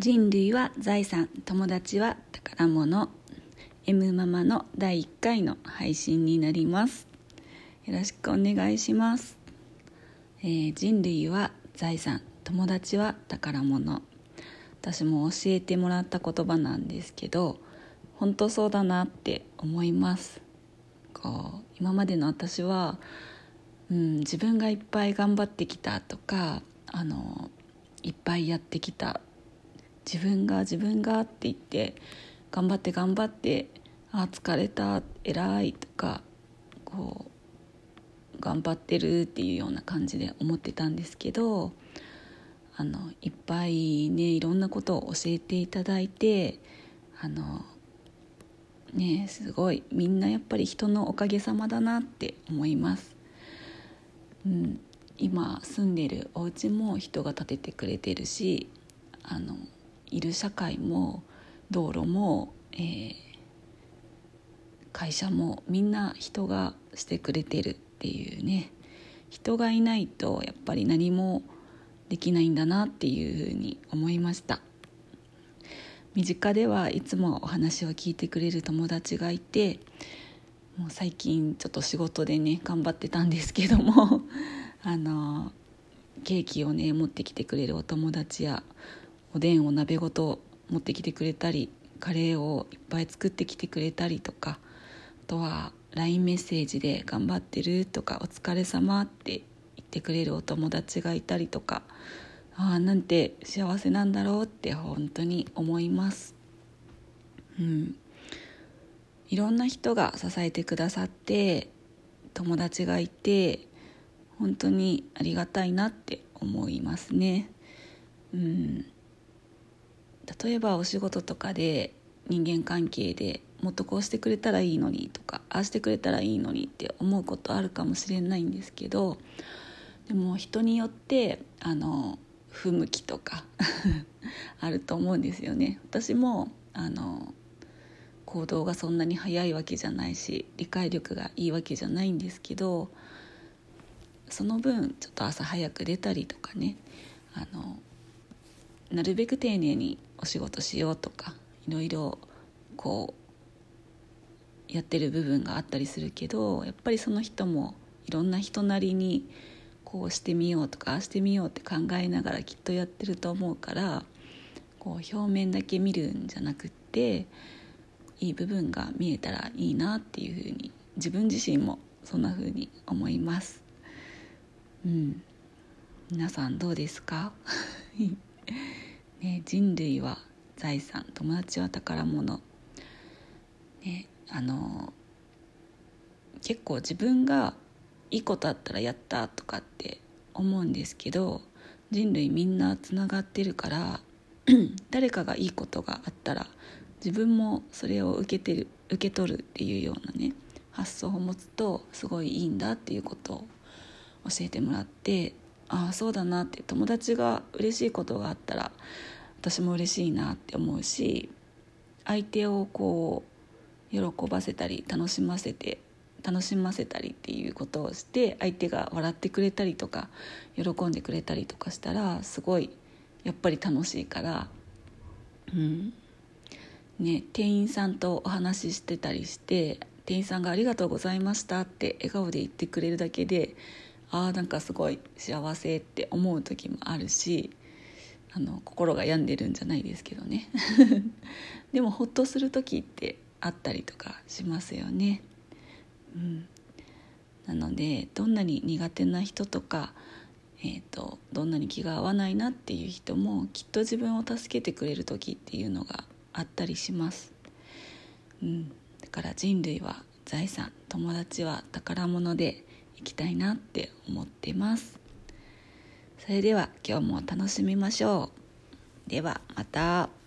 人類は財産友達は宝物。M ママの第1回の配信になります。よろしくお願いします、えー、人類は財産友達は宝物。私も教えてもらった言葉なんですけど本当そうだなって思います。こう今までの私は、うん、自分がいっぱい頑張ってきたとかあのいっぱいやってきた自分が自分がって言って頑張って頑張ってあ疲れた偉いとかこう頑張ってるっていうような感じで思ってたんですけどあのいっぱいねいろんなことを教えていただいてあのねすごいみんなやっぱり人のおかげさまだなって思います。うん、今住んでるお家も人が建ててくれてるしあのいる社会も道路も、えー、会社もみんな人がしてくれてるっていうね。人がいないとやっぱり何もできないんだなっていうふうに思いました。身近ではいつもお話を聞いてくれる友達がいてもう最近ちょっと仕事でね頑張ってたんですけども あのケーキをね持ってきてくれるお友達やおでんを鍋ごと持ってきてくれたりカレーをいっぱい作ってきてくれたりとかあとは LINE メッセージで「頑張ってる」とか「お疲れ様って言ってくれるお友達がいたりとかああなんて幸せなんだろうって本当に思います。うん、いろんな人が支えてくださって友達がいて本当にありがたいなって思いますね。うん例えばお仕事とかで人間関係でもっとこうしてくれたらいいのにとかああしてくれたらいいのにって思うことあるかもしれないんですけどでも人によってあの不向きとか あると思うんですよね。私もあの行動がそんなに早いわけじゃないし理解力がいいわけじゃないんですけどその分ちょっと朝早く出たりとかねあのなるべく丁寧にお仕事しようとかいろいろこうやってる部分があったりするけどやっぱりその人もいろんな人なりにこうしてみようとかああしてみようって考えながらきっとやってると思うからこう表面だけ見るんじゃなくっていい部分が見えたらいいなっていうふうに自分自身もそんなふうに思います。うん、皆さんどうですか？ね、人類は財産友達は宝物、ね、あの結構自分がいいことあったらやったとかって思うんですけど人類みんなつながってるから 誰かがいいことがあったら自分もそれを受けてる受け取るっていうようなね発想を持つとすごいいいんだっていうことを教えてもらってああそうだなって友達が嬉しいことがあったら私も嬉しいなって思うし相手をこう喜ばせたり楽しませて楽しませたりっていうことをして相手が笑ってくれたりとか喜んでくれたりとかしたらすごいやっぱり楽しいからうん。ね店員さんとお話ししてたりして店員さんが「ありがとうございました」って笑顔で言ってくれるだけでああなんかすごい幸せって思う時もあるしあの心が病んでるんじゃないですけどね でもほっとする時ってあったりとかしますよね。うん、なのでどんなに苦手な人とか、えーと、どんなに気が合わないなっていう人もきっと自分を助けてくれる時っていうのがあったりします。うん、だから人類は財産友達は宝物でいきたいなって思ってますそれでは今日も楽しみましょうではまた。